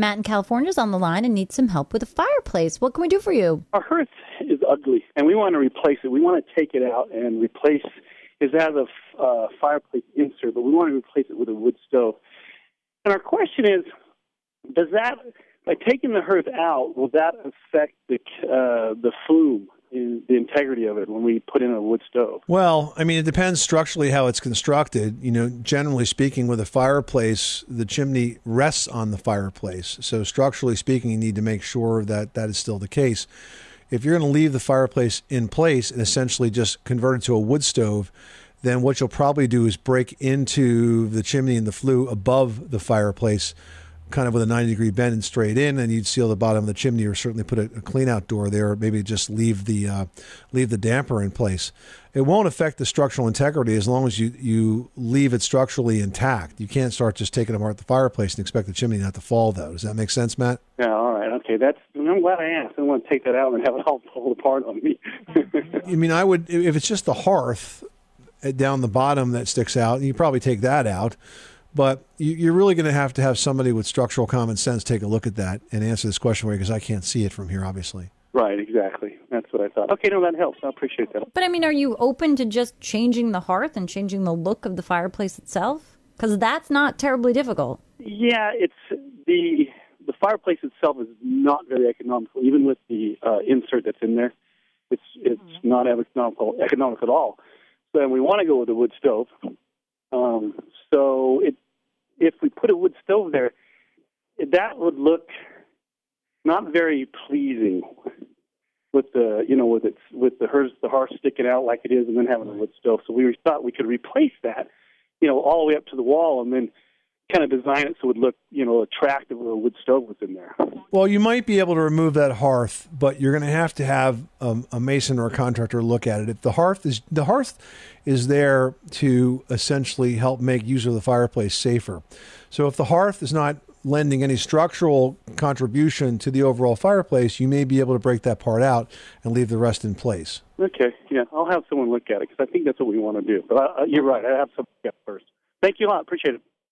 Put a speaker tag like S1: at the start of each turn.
S1: Matt in California is on the line and needs some help with a fireplace. What can we do for you?
S2: Our hearth is ugly, and we want to replace it. We want to take it out and replace. It has a uh, fireplace insert, but we want to replace it with a wood stove. And our question is, does that by taking the hearth out, will that affect the uh, the flume the integrity of it when we put in a wood stove?
S3: Well, I mean, it depends structurally how it's constructed. You know, generally speaking, with a fireplace, the chimney rests on the fireplace. So, structurally speaking, you need to make sure that that is still the case. If you're going to leave the fireplace in place and essentially just convert it to a wood stove, then what you'll probably do is break into the chimney and the flue above the fireplace kind of with a 90 degree bend and straight in, and you'd seal the bottom of the chimney, or certainly put a, a clean out door there, or maybe just leave the uh, leave the damper in place. It won't affect the structural integrity as long as you you leave it structurally intact. You can't start just taking apart the fireplace and expect the chimney not to fall, though. Does that make sense, Matt?
S2: Yeah. All right. Okay. That's. I'm glad I asked. I don't want to take that out and have it all fall apart on me.
S3: I mean, I would if it's just the hearth uh, down the bottom that sticks out. You probably take that out. But you, are really going to have to have somebody with structural common sense take a look at that and answer this question for you because I can't see it from here, obviously.
S2: Right, exactly. That's what I thought. Okay, no, that helps. I appreciate that.
S1: But I mean, are you open to just changing the hearth and changing the look of the fireplace itself? Because that's not terribly difficult.
S2: Yeah, it's the the fireplace itself is not very economical, even with the uh, insert that's in there. It's it's mm-hmm. not economical economical at all. So we want to go with a wood stove. Um, so it, if we put a wood stove there, that would look not very pleasing with the you know with its with the hearth the hearth sticking out like it is and then having a wood stove. So we thought we could replace that, you know, all the way up to the wall and then kind of design it so it would look, you know, attractive with a wood stove was in there.
S3: Well, you might be able to remove that hearth, but you're going to have to have um, a mason or a contractor look at it. If the hearth is the hearth is there to essentially help make use of the fireplace safer. So if the hearth is not lending any structural contribution to the overall fireplace, you may be able to break that part out and leave the rest in place.
S2: Okay, yeah, I'll have someone look at it because I think that's what we want to do. But I, you're right, I have some look at first. Thank you a lot. Appreciate it.